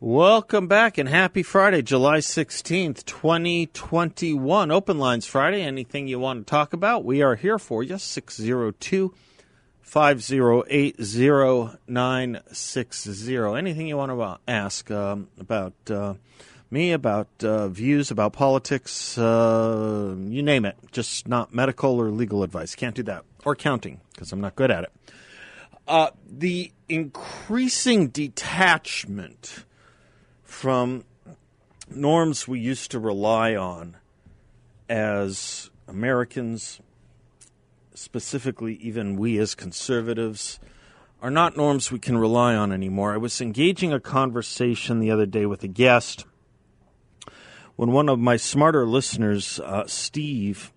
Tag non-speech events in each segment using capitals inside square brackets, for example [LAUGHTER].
Welcome back and happy Friday, July 16th, 2021. Open Lines Friday. Anything you want to talk about, we are here for you. 602 508 0960. Anything you want to ask um, about uh, me, about uh, views, about politics, uh, you name it. Just not medical or legal advice. Can't do that. Or counting, because I'm not good at it. Uh, the increasing detachment from norms we used to rely on as Americans, specifically even we as conservatives, are not norms we can rely on anymore. I was engaging a conversation the other day with a guest when one of my smarter listeners, uh, Steve,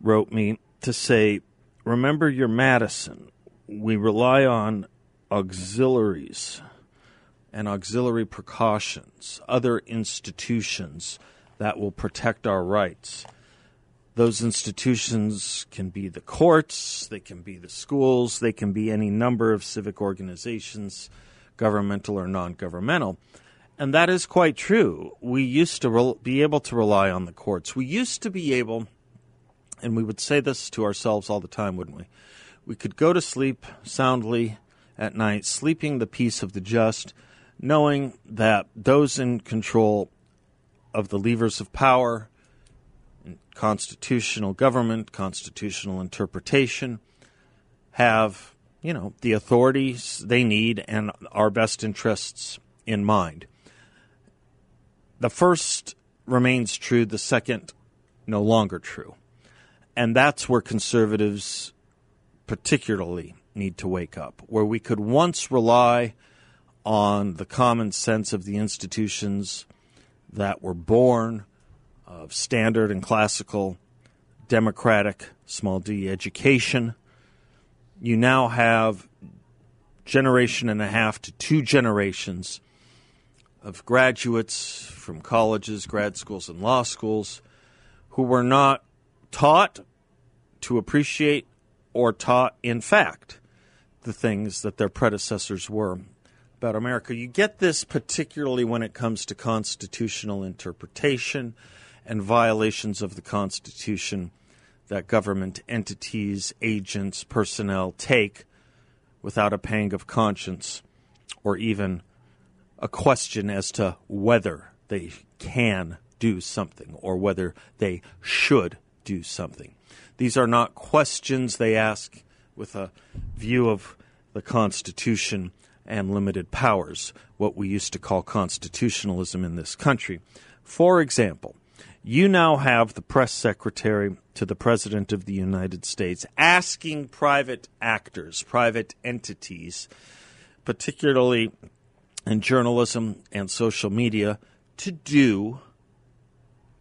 wrote me to say, Remember your Madison. We rely on auxiliaries and auxiliary precautions, other institutions that will protect our rights. Those institutions can be the courts, they can be the schools, they can be any number of civic organizations, governmental or non governmental. And that is quite true. We used to re- be able to rely on the courts. We used to be able, and we would say this to ourselves all the time, wouldn't we? We could go to sleep soundly at night, sleeping the peace of the just, knowing that those in control of the levers of power, constitutional government, constitutional interpretation, have, you know, the authorities they need and our best interests in mind. The first remains true, the second no longer true. And that's where conservatives particularly need to wake up, where we could once rely on the common sense of the institutions that were born of standard and classical democratic small d education. You now have generation and a half to two generations of graduates from colleges, grad schools, and law schools who were not taught to appreciate or taught, in fact, the things that their predecessors were about America. You get this particularly when it comes to constitutional interpretation and violations of the Constitution that government entities, agents, personnel take without a pang of conscience or even a question as to whether they can do something or whether they should do something. These are not questions they ask with a view of the Constitution and limited powers, what we used to call constitutionalism in this country. For example, you now have the press secretary to the President of the United States asking private actors, private entities, particularly in journalism and social media, to do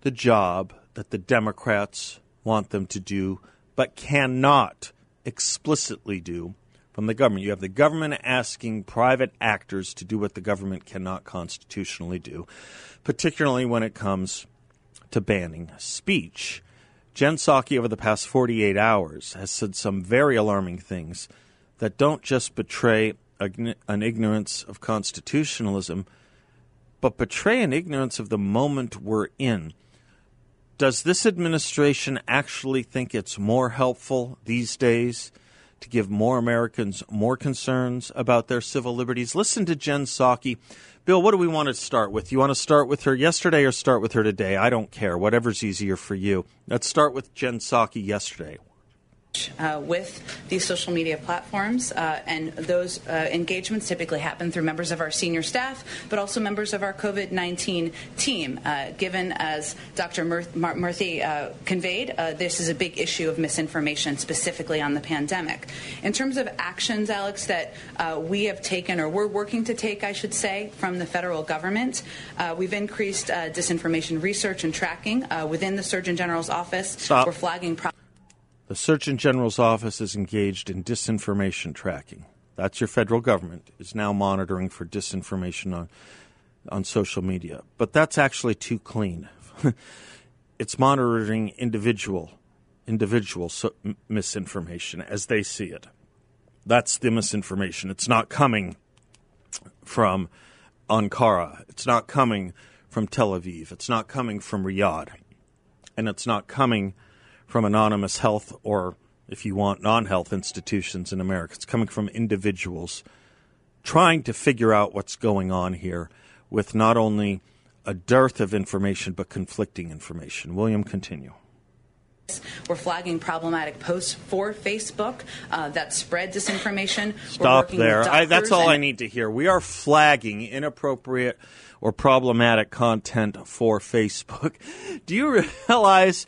the job that the Democrats want them to do, but cannot explicitly do from the government. You have the government asking private actors to do what the government cannot constitutionally do, particularly when it comes to banning speech. Jen Psaki, over the past 48 hours, has said some very alarming things that don't just betray an ignorance of constitutionalism, but betray an ignorance of the moment we're in. Does this administration actually think it's more helpful these days to give more Americans more concerns about their civil liberties. Listen to Jen Psaki. Bill, what do we want to start with? You want to start with her yesterday or start with her today? I don't care. Whatever's easier for you. Let's start with Jen Psaki yesterday. Uh, with these social media platforms, uh, and those uh, engagements typically happen through members of our senior staff, but also members of our COVID 19 team. Uh, given, as Dr. Murthy uh, conveyed, uh, this is a big issue of misinformation, specifically on the pandemic. In terms of actions, Alex, that we have taken, or we're working to take, I should say, from the federal government, we've increased disinformation research and tracking within the Surgeon General's office. Stop. We're flagging. Pro- the Surgeon General's office is engaged in disinformation tracking. That's your federal government is now monitoring for disinformation on on social media. But that's actually too clean. [LAUGHS] it's monitoring individual individual so, misinformation as they see it. That's the misinformation. It's not coming from Ankara. It's not coming from Tel Aviv. It's not coming from Riyadh. And it's not coming from anonymous health or, if you want, non health institutions in America. It's coming from individuals trying to figure out what's going on here with not only a dearth of information but conflicting information. William, continue. We're flagging problematic posts for Facebook uh, that spread disinformation. Stop there. I, that's all I need to hear. We are flagging inappropriate or problematic content for Facebook. [LAUGHS] Do you realize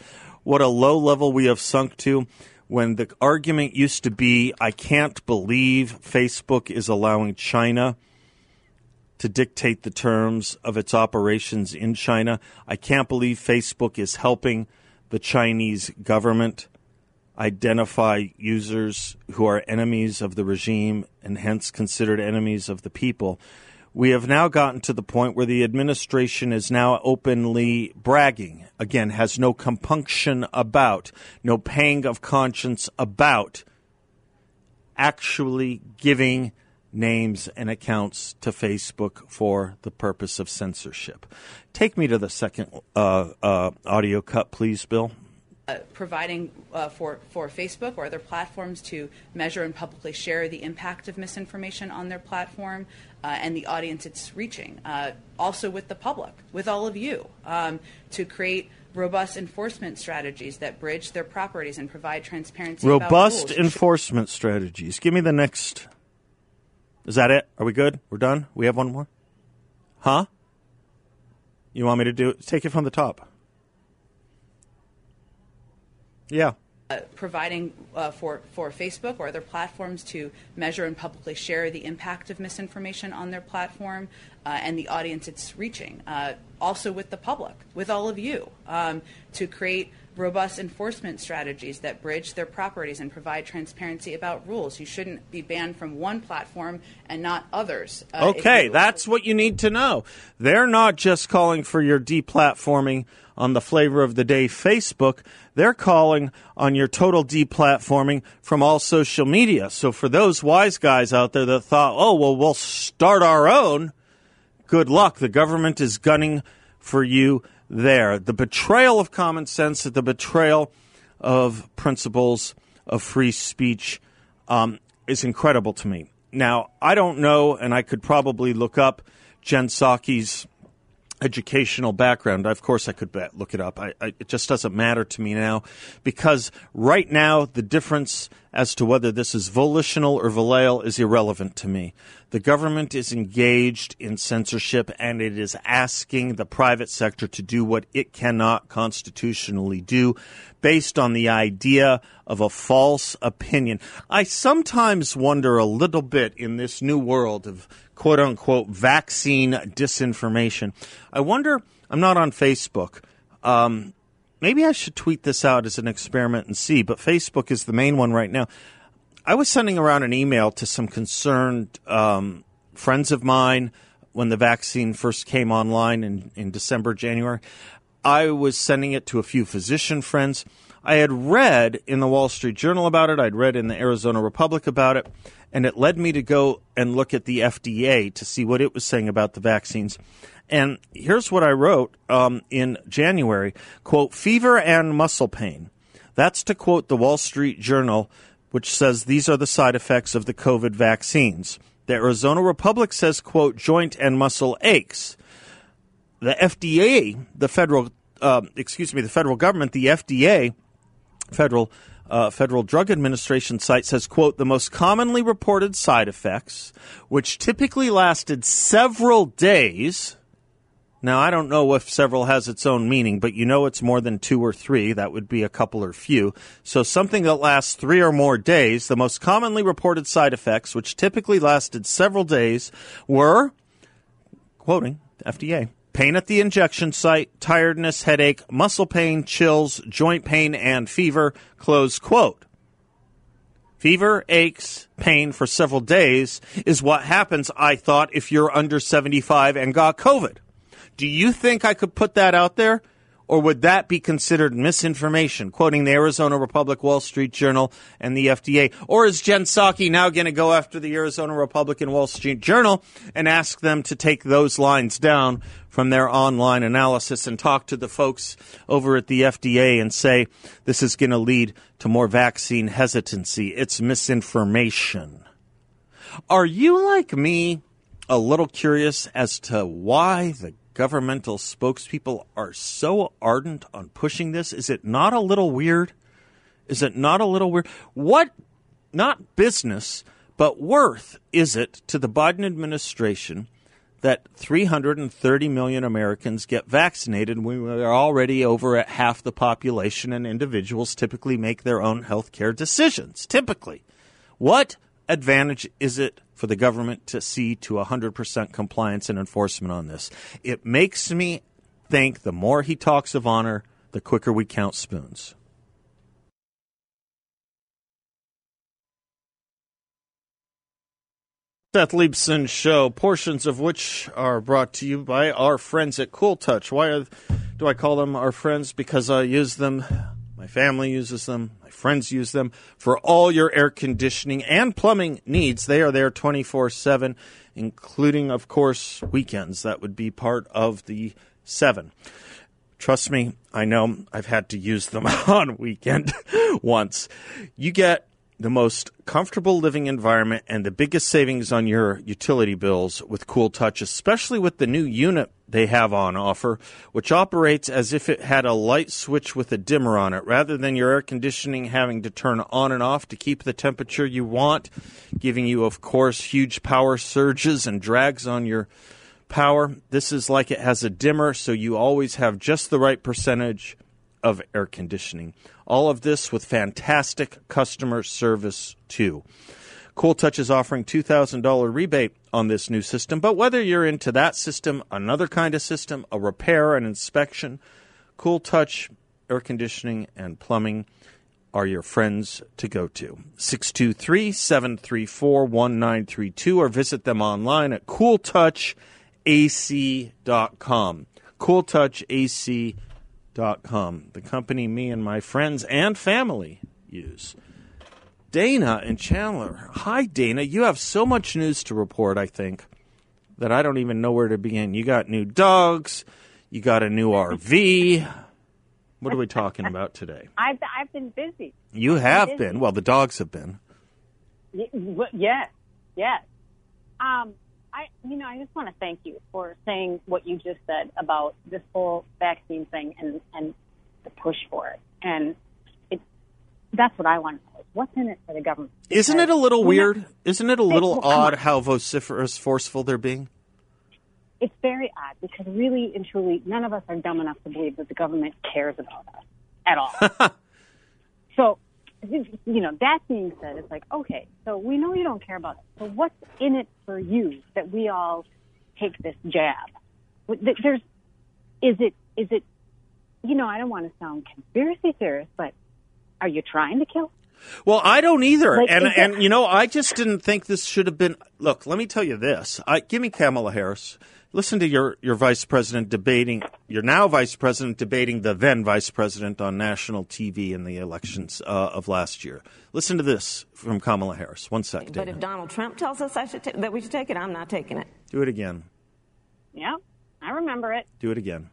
what a low level we have sunk to when the argument used to be I can't believe Facebook is allowing China to dictate the terms of its operations in China. I can't believe Facebook is helping the Chinese government identify users who are enemies of the regime and hence considered enemies of the people we have now gotten to the point where the administration is now openly bragging, again, has no compunction about, no pang of conscience about actually giving names and accounts to Facebook for the purpose of censorship. Take me to the second uh, uh, audio cut, please, Bill. Uh, providing uh, for, for Facebook or other platforms to measure and publicly share the impact of misinformation on their platform uh, and the audience it's reaching. Uh, also with the public, with all of you, um, to create robust enforcement strategies that bridge their properties and provide transparency. Robust enforcement strategies. Give me the next. Is that it? Are we good? We're done? We have one more? Huh? You want me to do it? Take it from the top. Yeah. Uh, providing uh, for, for Facebook or other platforms to measure and publicly share the impact of misinformation on their platform uh, and the audience it's reaching. Uh, also with the public, with all of you, um, to create robust enforcement strategies that bridge their properties and provide transparency about rules. You shouldn't be banned from one platform and not others. Uh, okay, that's what you need to know. They're not just calling for your deplatforming on the flavor of the day Facebook, they're calling on your total deplatforming from all social media. So for those wise guys out there that thought, oh, well, we'll start our own, good luck. The government is gunning for you there. The betrayal of common sense, the betrayal of principles of free speech um, is incredible to me. Now, I don't know, and I could probably look up Jen Psaki's educational background. Of course, I could bet, look it up. I, I, it just doesn't matter to me now because right now the difference as to whether this is volitional or volial is irrelevant to me. The government is engaged in censorship and it is asking the private sector to do what it cannot constitutionally do based on the idea of a false opinion. I sometimes wonder a little bit in this new world of quote unquote vaccine disinformation. I wonder, I'm not on Facebook. Um, maybe I should tweet this out as an experiment and see, but Facebook is the main one right now. I was sending around an email to some concerned um, friends of mine when the vaccine first came online in, in December, January. I was sending it to a few physician friends. I had read in the Wall Street Journal about it, I'd read in the Arizona Republic about it, and it led me to go and look at the FDA to see what it was saying about the vaccines. And here's what I wrote um, in January quote, fever and muscle pain. That's to quote the Wall Street Journal, which says these are the side effects of the COVID vaccines. The Arizona Republic says, quote, joint and muscle aches. The FDA, the federal, uh, excuse me, the federal government, the FDA, federal uh, Federal Drug Administration site says, quote, the most commonly reported side effects, which typically lasted several days. Now, I don't know if several has its own meaning, but you know it's more than two or three. That would be a couple or few. So something that lasts three or more days, the most commonly reported side effects, which typically lasted several days, were, quoting FDA, pain at the injection site, tiredness, headache, muscle pain, chills, joint pain, and fever. Close quote. Fever, aches, pain for several days is what happens, I thought, if you're under 75 and got COVID. Do you think I could put that out there? Or would that be considered misinformation? Quoting the Arizona Republic, Wall Street Journal, and the FDA. Or is Jen Psaki now going to go after the Arizona Republican, Wall Street Journal and ask them to take those lines down from their online analysis and talk to the folks over at the FDA and say this is going to lead to more vaccine hesitancy? It's misinformation. Are you like me a little curious as to why the governmental spokespeople are so ardent on pushing this? Is it not a little weird? Is it not a little weird? What, not business, but worth is it to the Biden administration that 330 million Americans get vaccinated? when We are already over at half the population, and individuals typically make their own health care decisions. Typically. What advantage is it for the government to see to 100% compliance and enforcement on this. It makes me think the more he talks of honor, the quicker we count spoons. Seth Leibsohn Show, portions of which are brought to you by our friends at Cool Touch. Why are, do I call them our friends? Because I use them, my family uses them, My friends use them for all your air conditioning and plumbing needs. They are there 24 7, including, of course, weekends. That would be part of the seven. Trust me, I know I've had to use them [LAUGHS] on weekend [LAUGHS] once. You get the most comfortable living environment and the biggest savings on your utility bills with Cool Touch, especially with the new unit they have on offer, which operates as if it had a light switch with a dimmer on it, rather than your air conditioning having to turn on and off to keep the temperature you want, giving you, of course, huge power surges and drags on your power. This is like it has a dimmer, so you always have just the right percentage of air conditioning. All of this with fantastic customer service, too. Cool Touch is offering $2,000 rebate on this new system, but whether you're into that system, another kind of system, a repair, an inspection, Cool Touch air conditioning and plumbing are your friends to go to. 623 734 1932 or visit them online at cooltouchac.com. Cooltouchac.com the company me and my friends and family use. Dana and Chandler. Hi, Dana. You have so much news to report, I think, that I don't even know where to begin. You got new dogs, you got a new RV. What are we talking about today? [LAUGHS] I've, I've been busy. You have been, been. Well, the dogs have been. Yes, yes. Um, I, you know, I just want to thank you for saying what you just said about this whole vaccine thing and and the push for it. And it, that's what I want to. What's in it for the government? Because Isn't it a little weird? Isn't it a little odd how vociferous, forceful they're being? It's very odd because really and truly, none of us are dumb enough to believe that the government cares about us at all. [LAUGHS] so you know, that being said, it's like, okay, so we know you don't care about it. So what's in it for you that we all take this jab? There's, is it, is it, you know, I don't want to sound conspiracy theorist, but are you trying to kill? Well, I don't either, like, and and you know, I just didn't think this should have been. Look, let me tell you this. I, give me Kamala Harris listen to your, your vice president debating, your now vice president debating the then vice president on national TV in the elections uh, of last year. Listen to this from Kamala Harris. One second. But if Donald Trump tells us t- that we should take it, I'm not taking it. Do it again. Yeah, I remember it. Do it again.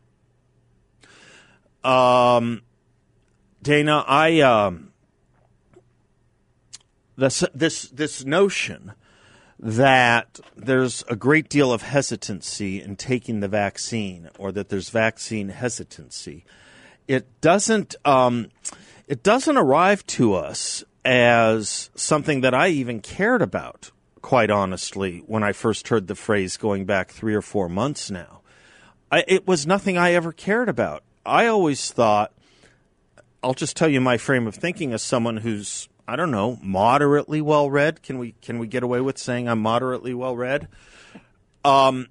Um, Dana, I um, this this this notion that there's a great deal of hesitancy in taking the vaccine or that there's vaccine hesitancy. It doesn't, um, it doesn't arrive to us as something that I even cared about, quite honestly, when I first heard the phrase going back three or four months now. I, it was nothing I ever cared about. I always thought, I'll just tell you my frame of thinking as someone who's, I don't know, moderately well read. Can we can we get away with saying I'm moderately well read? Um,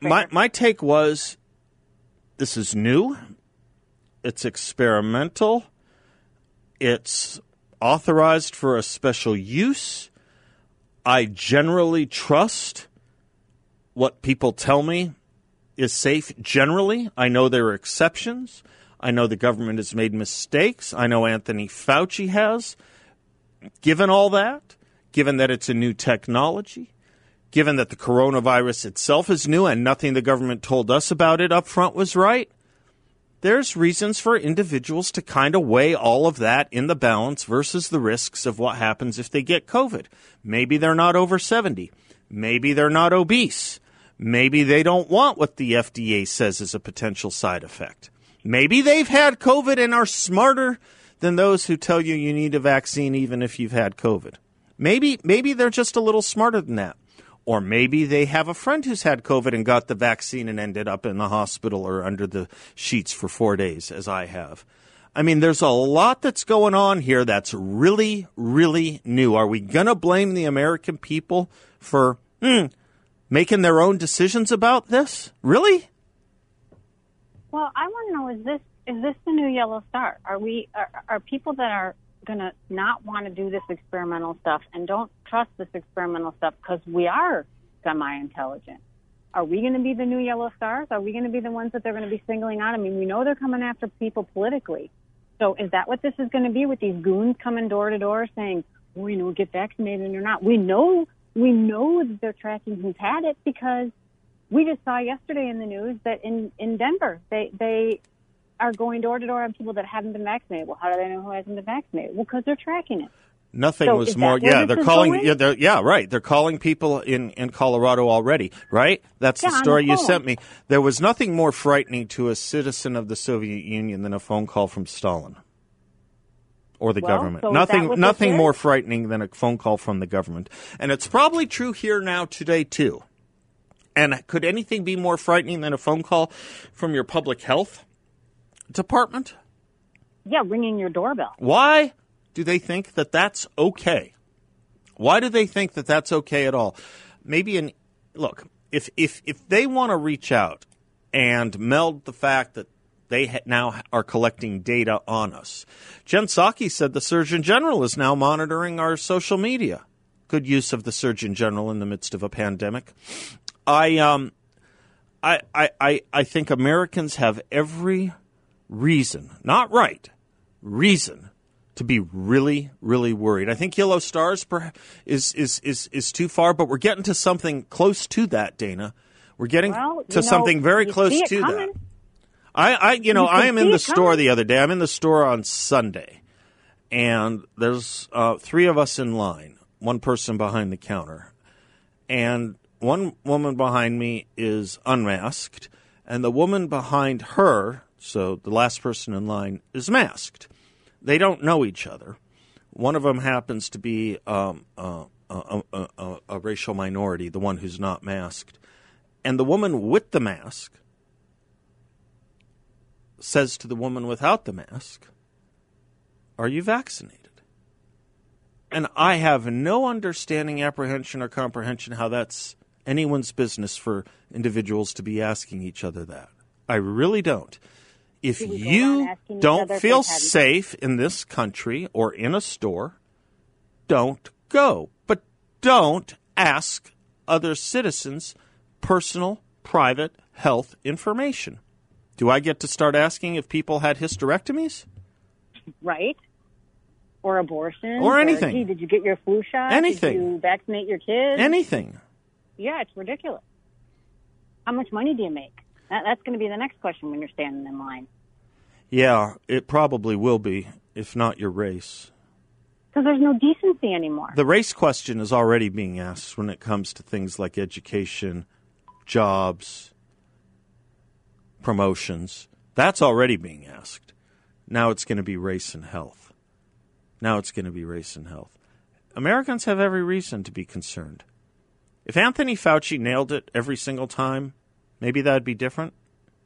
my my take was, this is new. It's experimental. It's authorized for a special use. I generally trust what people tell me is safe generally. I know there are exceptions. I know the government has made mistakes. I know Anthony Fauci has. Given all that, given that it's a new technology, given that the coronavirus itself is new and nothing the government told us about it up front was right, there's reasons for individuals to kind of weigh all of that in the balance versus the risks of what happens if they get COVID. Maybe they're not over 70. Maybe they're not obese. Maybe they don't want what the FDA says is a potential side effect. Maybe they've had COVID and are smarter than those who tell you you need a vaccine even if you've had COVID. Maybe maybe they're just a little smarter than that. Or maybe they have a friend who's had COVID and got the vaccine and ended up in the hospital or under the sheets for 4 days as I have. I mean, there's a lot that's going on here that's really, really new. Are we going to blame the American people for hmm, making their own decisions about this? Really? Well, I want to know is this is this the new yellow star? Are we are, are people that are going to not want to do this experimental stuff and don't trust this experimental stuff because we are semi-intelligent? Are we going to be the new yellow stars? Are we going to be the ones that they're going to be singling out? I mean, we know they're coming after people politically. So is that what this is going to be with these goons coming door to door saying, well, you know, get vaccinated or not? We know we know that they're tracking who's had it because we just saw yesterday in the news that in, in Denver, they, they are going door to door on people that haven't been vaccinated. Well, how do they know who hasn't been vaccinated? Well, because they're tracking it. Nothing So was more. Yeah, they're calling. going? Yeah, they're, yeah, right. They're calling people in in Colorado already. Right. That's Yeah, the on the story you sent me. There was nothing more frightening to a citizen of the Soviet Union than a phone call from Stalin or the Well, government. so nothing. Nothing more frightening than a phone call from the government, and it's probably true here now today too. And could anything be more frightening than a phone call from your public health department? Yeah, ringing your doorbell. Why do they think that that's okay? Why do they think that that's okay at all? Maybe in look, if if if they want to reach out and meld the fact that they ha- now are collecting data on us. Jen Psaki said the Surgeon General is now monitoring our social media. Good use of the Surgeon General in the midst of a pandemic. I um I I I, I think Americans have every reason, not right, reason to be really, really worried. I think yellow stars per- is, is is is too far, but we're getting to something close to that, Dana. We're getting Well, to know, something very close to coming. that. I, I, you know, You I am in the store coming. the other day. I'm in the store on Sunday, and there's uh, three of us in line. One person behind the counter, and one woman behind me is unmasked, and the woman behind her, so the last person in line, is masked. They don't know each other. One of them happens to be um, uh, a, a, a, a racial minority, the one who's not masked. And the woman with the mask says to the woman without the mask, Are you vaccinated? And I have no understanding, apprehension, or comprehension how that's anyone's business for individuals to be asking each other that. I really don't. If Do we go around you don't feel safe in this country or in a store, don't go. But don't ask other citizens personal, private health information. Do I get to start asking if people had hysterectomies? right? Or abortion, Or anything. gee, did you get your flu shot? Anything. Did you vaccinate your kids? Anything. Yeah, it's ridiculous. How much money do you make? That, that's going to be the next question when you're standing in line. Yeah, it probably will be, if not your race. Because there's no decency anymore. The race question is already being asked when it comes to things like education, jobs, promotions. That's already being asked. Now it's going to be race and health. Now it's going to be race and health. Americans have every reason to be concerned. If Anthony Fauci nailed it every single time, maybe that'd be different.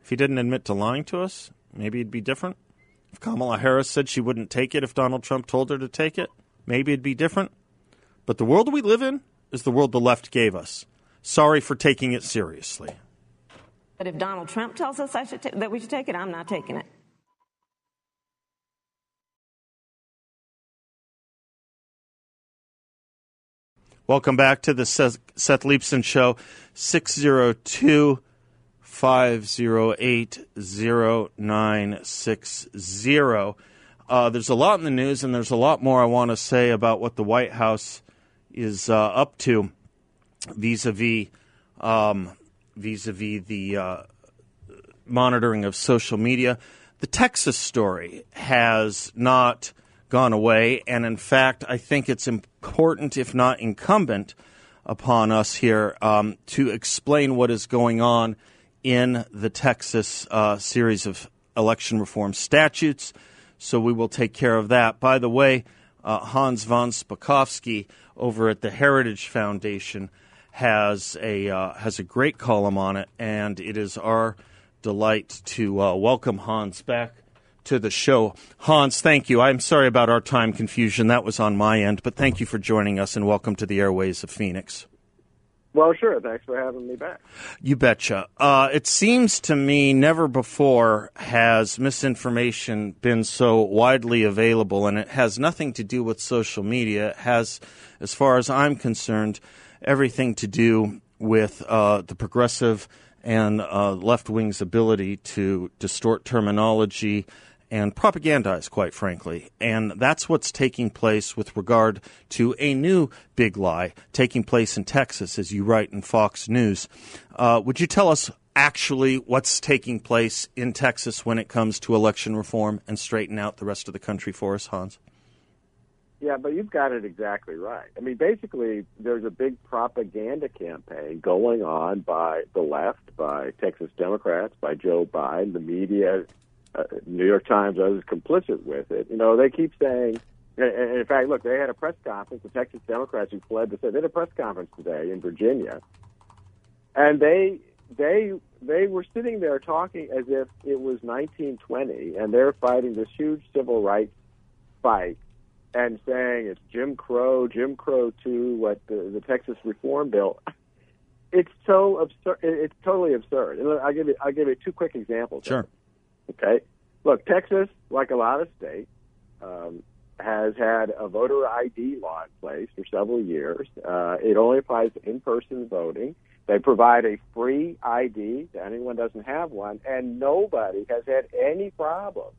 If he didn't admit to lying to us, maybe it'd be different. If Kamala Harris said she wouldn't take it if Donald Trump told her to take it, maybe it'd be different. But the world we live in is the world the left gave us. Sorry for taking it seriously. But if Donald Trump tells us I should ta- that we should take it, I'm not taking it. Welcome back to the Seth, Seth Show, 602 508 0960. Uh, there's a lot in the news, and there's a lot more I want to say about what the White House is uh, up to vis a vis vis a vis the uh, monitoring of social media. The Texas story has not gone away, and in fact, I think it's important, if not incumbent, upon us here um, to explain what is going on in the Texas uh, series of election reform statutes. So we will take care of that. By the way, uh, Hans von Spakovsky over at the Heritage Foundation has a uh, has a great column on it, and it is our delight to uh, welcome Hans back to the show. Hans, thank you. I'm sorry about our time confusion. That was on my end, but thank you for joining us and welcome to the airways of Phoenix. Well, sure. Thanks for having me back. You betcha. Uh, it seems to me never before has misinformation been so widely available, and it has nothing to do with social media. It has, as far as I'm concerned, everything to do with uh, the progressive and uh, left wing's ability to distort terminology and propagandize, quite frankly. And that's what's taking place with regard to a new big lie taking place in Texas, as you write in Fox News. Uh, would you tell us actually what's taking place in Texas when it comes to election reform and straighten out the rest of the country for us, Hans? Yeah, but you've got it exactly right. I mean, basically, there's a big propaganda campaign going on by the left, by Texas Democrats, by Joe Biden, the media, uh, New York Times, others complicit with it. You know, they keep saying, and in fact, look, they had a press conference. The Texas Democrats who fled the state, they had a press conference today in Virginia, and they they they were sitting there talking as if it was 1920, and they're fighting this huge civil rights fight and saying it's Jim Crow, Jim Crow 2, what the, the Texas Reform Bill. [LAUGHS] It's so absurd. It's totally absurd. And I'll give you, I'll give you two quick examples. Sure. Okay. Look, Texas, like a lot of states, um, has had a voter ID law in place for several years. Uh, it only applies to in-person voting. They provide a free ID to anyone who doesn't have one, and nobody has had any problem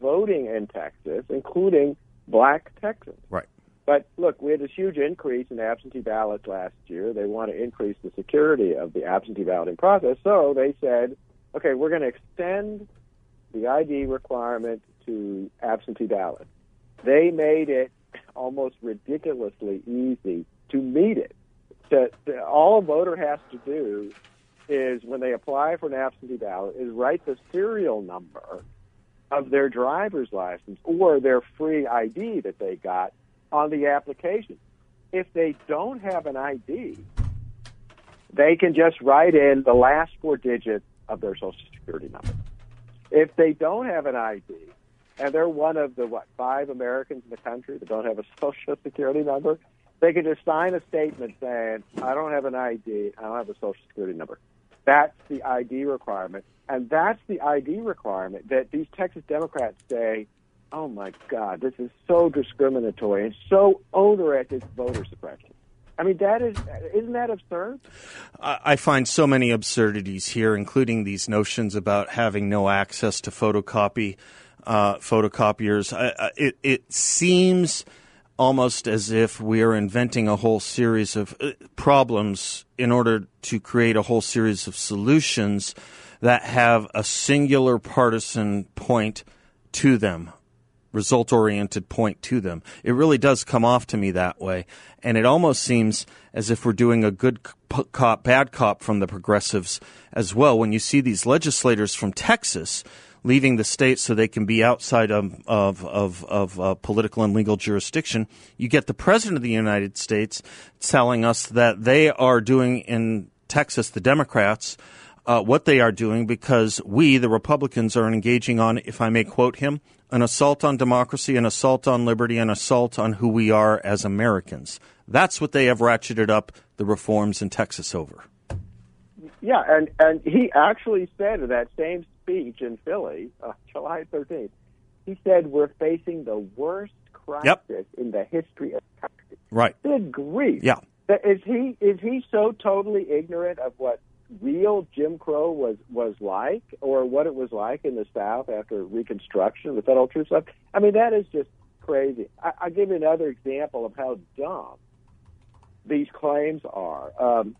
voting in Texas, including black Texans. Right. But look, we had this huge increase in absentee ballots last year. They want to increase the security of the absentee balloting process, so they said, okay, we're going to extend the ID requirement to absentee ballots. They made it almost ridiculously easy to meet it. To, to, all a voter has to do is when they apply for an absentee ballot is write the serial number of their driver's license or their free ID that they got on the application. If they don't have an ID, they can just write in the last four digits of their social security number. If they don't have an ID, and they're one of the what five Americans in the country that don't have a [LAUGHS] social security number, they can just sign a statement saying, "I don't have an ID. I don't have a social security number." That's the ID requirement, and that's the ID requirement that these Texas Democrats say, "Oh my God, this is so discriminatory and so onerous. Voter suppression." I mean, that is isn't that absurd? I find so many absurdities here, including these notions about having no access to photocopy uh, photocopiers. I, it, it seems almost as if we are inventing a whole series of uh, problems in order to create a whole series of solutions that have a singular partisan point to them result oriented point to them. It really does come off to me that way. And it almost seems as if we're doing a good cop, bad cop from the progressives as well. When you see these legislators from Texas leaving the state so they can be outside of of of, of uh, political and legal jurisdiction. You get the president of the United States telling us that they are doing in Texas, the Democrats. Uh, what they are doing because we, the Republicans, are engaging on, if I may quote him, an assault on democracy, an assault on liberty, an assault on who we are as Americans. That's what they have ratcheted up the reforms in Texas over. Yeah, and and he actually said in that same speech in Philly, uh, [LAUGHS] July 13th, he said we're facing the worst crisis Yep. in the history of Texas. Right. Good grief! Yeah. Is he is he so totally ignorant of what real Jim Crow was was like, or what it was like in the South after Reconstruction, the federal troops left? I mean, that is just crazy. I, I'll give you another example of how dumb these claims are. Um,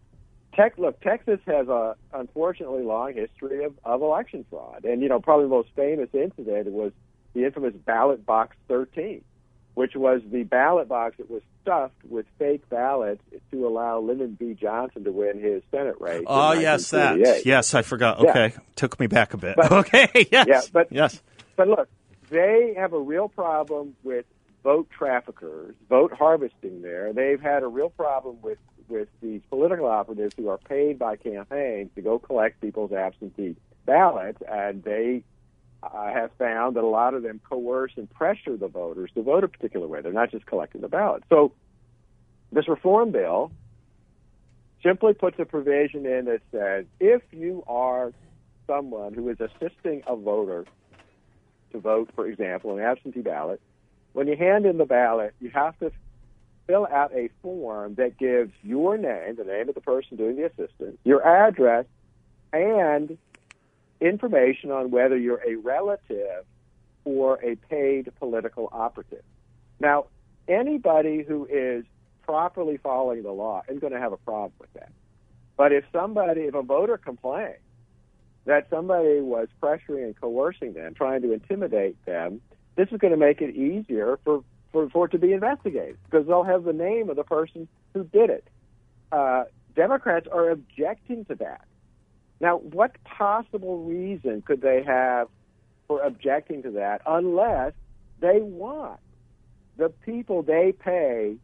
Tech, look, Texas has a unfortunately long history of, of election fraud, and you know probably the most famous incident was the infamous ballot box 13, which was the ballot box that was stuffed with fake ballots to allow Lyndon B. Johnson to win his Senate race. Oh, yes, that. Yes, I forgot. Yeah. Okay. Took me back a bit. But- [LAUGHS] okay. [LAUGHS] Yes. Yeah, but yes. but look, they have a real problem with vote traffickers, vote harvesting. There, they've had a real problem with with these political operatives who are paid by campaigns to go collect people's absentee ballots, and they uh, have found that a lot of them coerce and pressure the voters to vote a particular way. They're not just collecting the ballot. So, this reform bill simply puts a provision in that says if you are someone who is assisting a voter to vote, for example, an absentee ballot, when you hand in the ballot, you have to fill out a form that gives your name, the name of the person doing the assistance, your address, and information on whether you're a relative or a paid political operative. Now, anybody who is properly following the law is going to have a problem with that. But if somebody, if a voter complains that somebody was pressuring and coercing them, trying to intimidate them, this is going to make it easier for, for, for it to be investigated because they'll have the name of the person who did it. Uh, Democrats are objecting to that. Now, what possible reason could they have for objecting to that unless they want the people they pay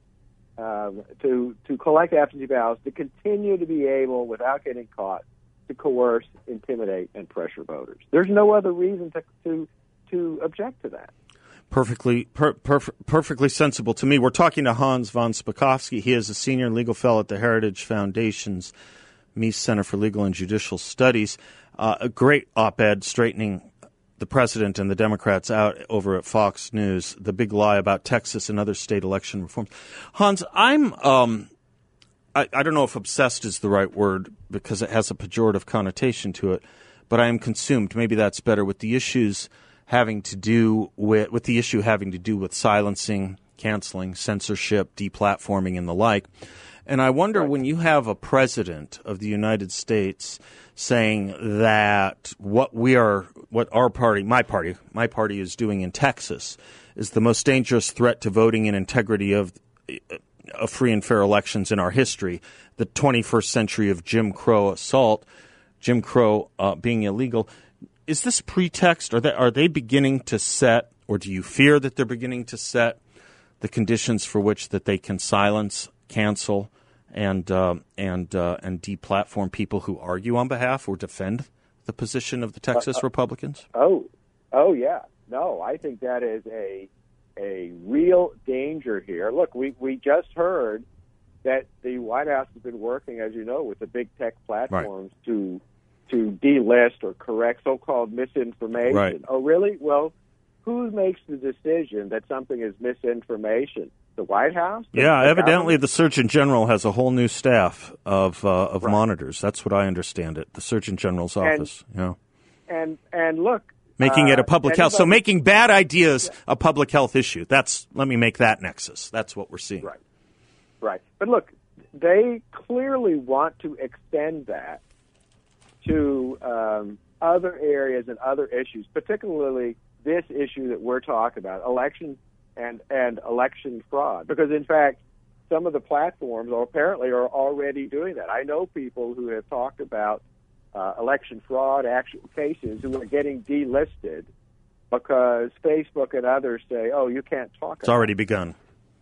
um, to to collect absentee ballots to continue to be able, without getting caught, to coerce, intimidate, and pressure voters? There's no other reason to to to object to that. Perfectly, per, perf- perfectly sensible to me. We're talking to Hans von Spakovsky. He is a senior legal fellow at the Heritage Foundation's Meese Center for Legal and Judicial Studies. Uh, a great op-ed straightening the president and the Democrats out over at Fox News. The big lie about Texas and other state election reforms. Hans, I'm. Um, I, I don't know if obsessed is the right word because it has a pejorative connotation to it, but I am consumed. Maybe that's better with the issues having to do with with the issue having to do with silencing, canceling, censorship, deplatforming, and the like. And I wonder when you have a president of the United States saying that what we are, what our party, my party, my party is doing in Texas is the most dangerous threat to voting and integrity of of free and fair elections in our history, the 21st century of Jim Crow assault, Jim Crow uh, being illegal. Is this pretext? Are they are they beginning to set, or do you fear that they're beginning to set the conditions for which that they can silence, cancel, and uh, and uh, and deplatform people who argue on behalf or defend the position of the Texas Republicans? Oh, oh yeah. No, I think that is a a real danger here. Look, we we just heard that the White House has been working, as you know, with the big tech platforms to to delist or correct so-called misinformation. Right. Oh, really? Well, who makes the decision that something is misinformation? The White House? The- Yeah, the evidently the Surgeon General has a whole new staff of uh, of Right. monitors. That's what I understand it. The Surgeon General's And- office. Yeah. And and look, Making it uh, a public health. So making bad ideas a public health issue. That's let me make that nexus. That's what we're seeing. Right. Right. But look, they clearly want to extend that to um, other areas and other issues, particularly this issue that we're talking about, election and, and election fraud. Because, in fact, some of the platforms are apparently are already doing that. I know people who have talked about uh, election fraud actual cases who are getting delisted because Facebook and others say, "Oh, you can't talk." It's already begun.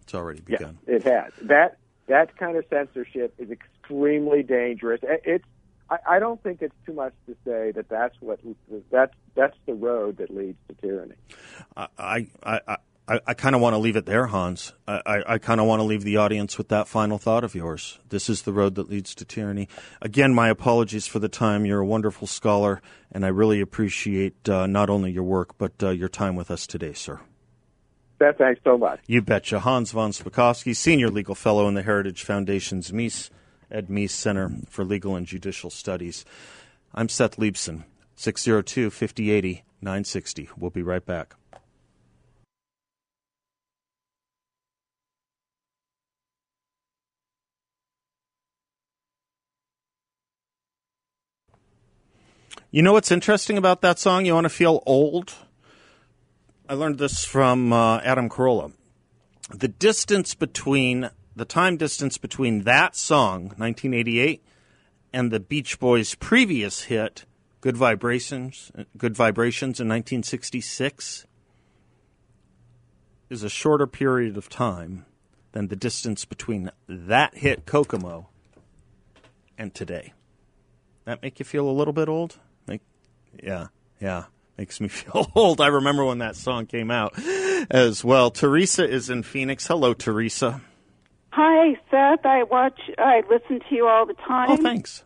It's already begun. Yeah, it has. That that kind of censorship is extremely dangerous. It's I, I don't think it's too much to say that that's what that's that's the road that leads to tyranny. I I I, I, I kind of want to leave it there, Hans. I, I, I kind of want to leave the audience with that final thought of yours. This is the road that leads to tyranny. Again, my apologies for the time. You're a wonderful scholar, and I really appreciate uh, not only your work but uh, your time with us today, sir. That thanks so much. You betcha. Hans von Spakovsky, Senior Legal Fellow in the Heritage Foundation's Meese, Ed Meese Center for Legal and Judicial Studies. I'm Seth Leibsohn, 602 5080 960. We'll be right back. You know what's interesting about that song? You want to feel old? I learned this from uh, Adam Carolla. The distance between the time distance between that song, 1988, and the Beach Boys' previous hit, "Good Vibrations," "Good Vibrations" in 1966, is a shorter period of time than the distance between that hit, "Kokomo," and today. That make you feel a little bit old? Yeah, yeah makes me [LAUGHS] feel old. I remember when that song came out as well. Teresa is in Phoenix. Hello, Teresa. Hi, Seth. I watch, I listen to you all the time. Oh, thanks.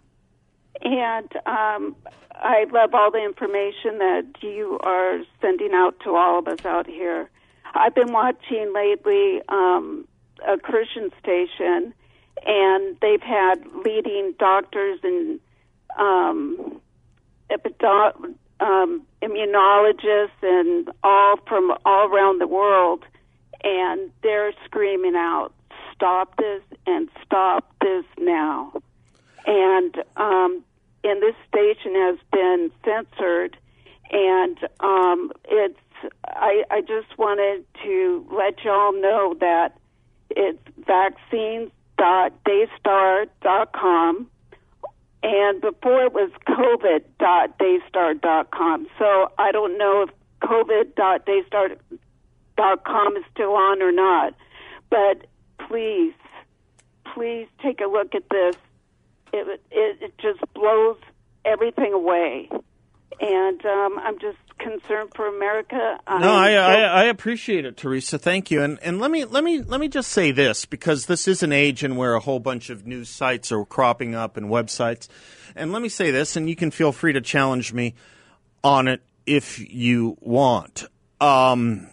And um, I love all the information that you are sending out to all of us out here. I've been watching lately um, a Christian station, and they've had leading doctors and um, um, immunologists and all from all around the world, and they're screaming out, "Stop this and stop this now!" And um, and this station has been censored, and um, it's. I, I just wanted to let y'all know that it's vaccines.daystar.com and before it was covid.daystar.com. So I don't know if covid.daystar.com is still on or not. But please, please take a look at this. It, it, it just blows everything away. And um, I'm just concerned for America. No, I, I, I, appreciate it, Teresa. Thank you. And and let me let me let me just say this because this is an age in where a whole bunch of news sites are cropping up and websites. And let me say this, and you can feel free to challenge me on it if you want. Um,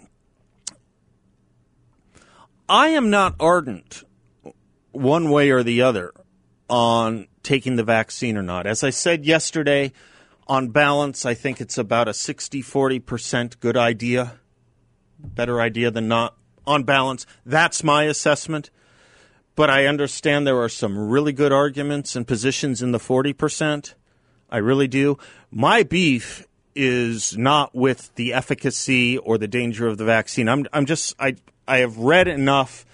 I am not ardent one way or the other on taking the vaccine or not. As I said yesterday on balance, I think it's about a 60 40% good idea, better idea than not. On balance, that's my assessment. But I understand there are some really good arguments and positions in the 40%. I really do. My beef is not with the efficacy or the danger of the vaccine. I'm, I'm just, I, I have read enough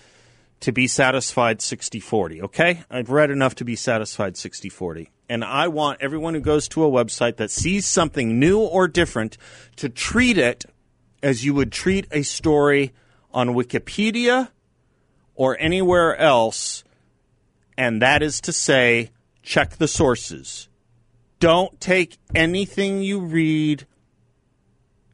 to be satisfied 60 40, okay? I've read enough to be satisfied 60 40 and I want everyone who goes to a website that sees something new or different to treat it as you would treat a story on Wikipedia or anywhere else, and that is to say, check the sources. Don't take anything you read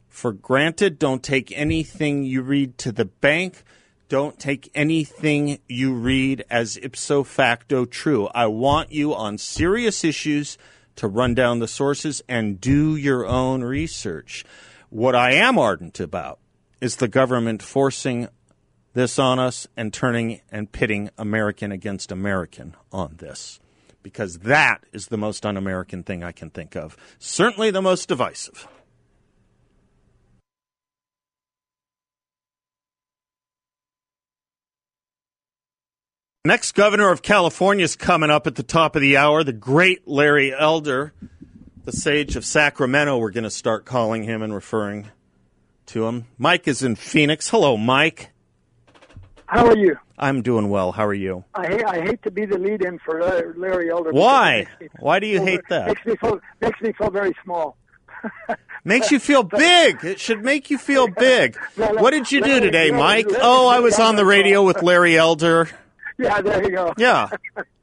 for granted. Don't take anything you read to the bank. Don't take anything you read as ipso facto true. I want you on serious issues to run down the sources and do your own research. What I am ardent about is the government forcing this on us and turning and pitting American against American on this. Because that is the most un American thing I can think of. Certainly the most divisive. Next governor of California is coming up at the top of the hour, the great Larry Elder, the sage of Sacramento. We're going to start calling him and referring to him. Mike is in Phoenix. Hello, Mike. How are you? I'm doing well. How are you? I hate, I hate to be the lead-in for uh, Larry Elder. Why? Why do you hate that? Makes me feel makes me feel very small. [LAUGHS] Makes you feel big. It should make you feel big. [LAUGHS] What did you do today, Mike? Oh, I was on the radio with Larry Elder. [LAUGHS] Yeah, there you go. Yeah.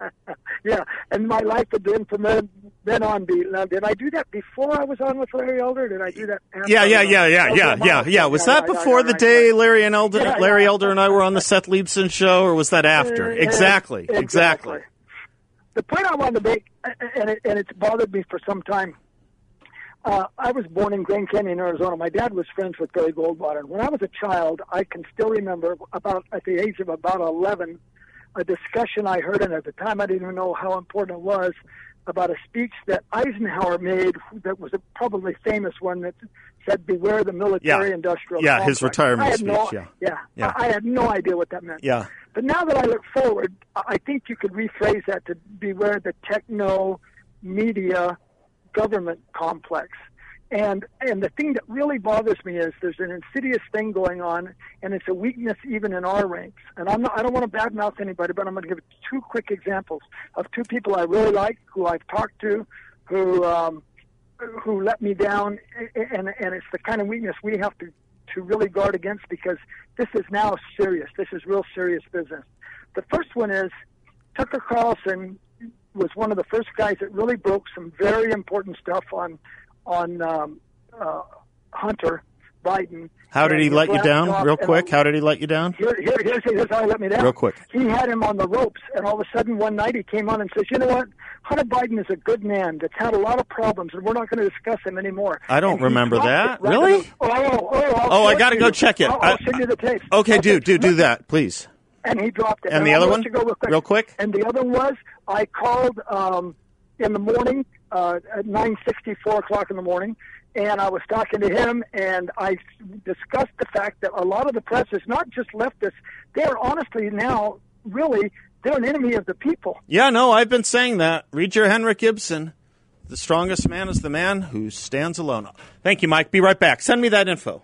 [LAUGHS] yeah, and my life had been from then, then on. Be, now, did I do that before I was on with Larry Elder? Did I do that? After Yeah, yeah, yeah, yeah, Okay, yeah, yeah, yeah. Was that before the day. Larry and Elder, Yeah, Larry yeah. Elder and I were on the Seth Leibsohn show, or was that after? Uh, Exactly, exactly. The point I wanted to make, and, it, and it's bothered me for some time. Uh, I was born in Grand Canyon, Arizona. My dad was friends with Barry Goldwater. And when I was a child, I can still remember about at the age of about 11, a discussion I heard, and at the time I didn't even know how important it was, about a speech that Eisenhower made that was a probably famous one that said, "Beware the military-industrial." Complex. Yeah, his retirement had no- speech, yeah. yeah, Yeah. I, I had no idea what that meant. Yeah. But now that I look forward, I I think you could rephrase that to beware the techno media government complex. And and the thing that really bothers me is there's an insidious thing going on, and it's a weakness even in our ranks. And I'm not, I don't want to badmouth anybody, but I'm going to give two quick examples of two people I really like, who I've talked to, who um, who let me down, and and it's the kind of weakness we have to to really guard against because this is now serious. This is real serious business. The first one is Tucker Carlson was one of the first guys that really broke some very important stuff on on um, uh, Hunter Biden. How did he let you down, laptop real quick? How did he let you down? here, here, here's, here's how he let me down. Real quick. He had him on the ropes, and all of a sudden one night he came on and says, "You know what? Hunter Biden is a good man that's had a lot of problems, and we're not going to discuss him anymore." I don't And remember that. right Really? Oh, oh, oh! Oh, I got to go check it. I'll, I'll send you the tape. Okay, do do do that, please. And he dropped it. And the I'll other one? real quick. Real quick? And the other one was I called um, in the morning uh, at nine sixty, four o'clock in the morning, and I was talking to him, and I discussed the fact that a lot of the press is not just leftists; they are honestly now really they're an enemy of the people. Yeah, no, I've been saying that. Read your Henrik Ibsen. The strongest man is the man who stands alone. Thank you, Mike. Be right back. Send me that info.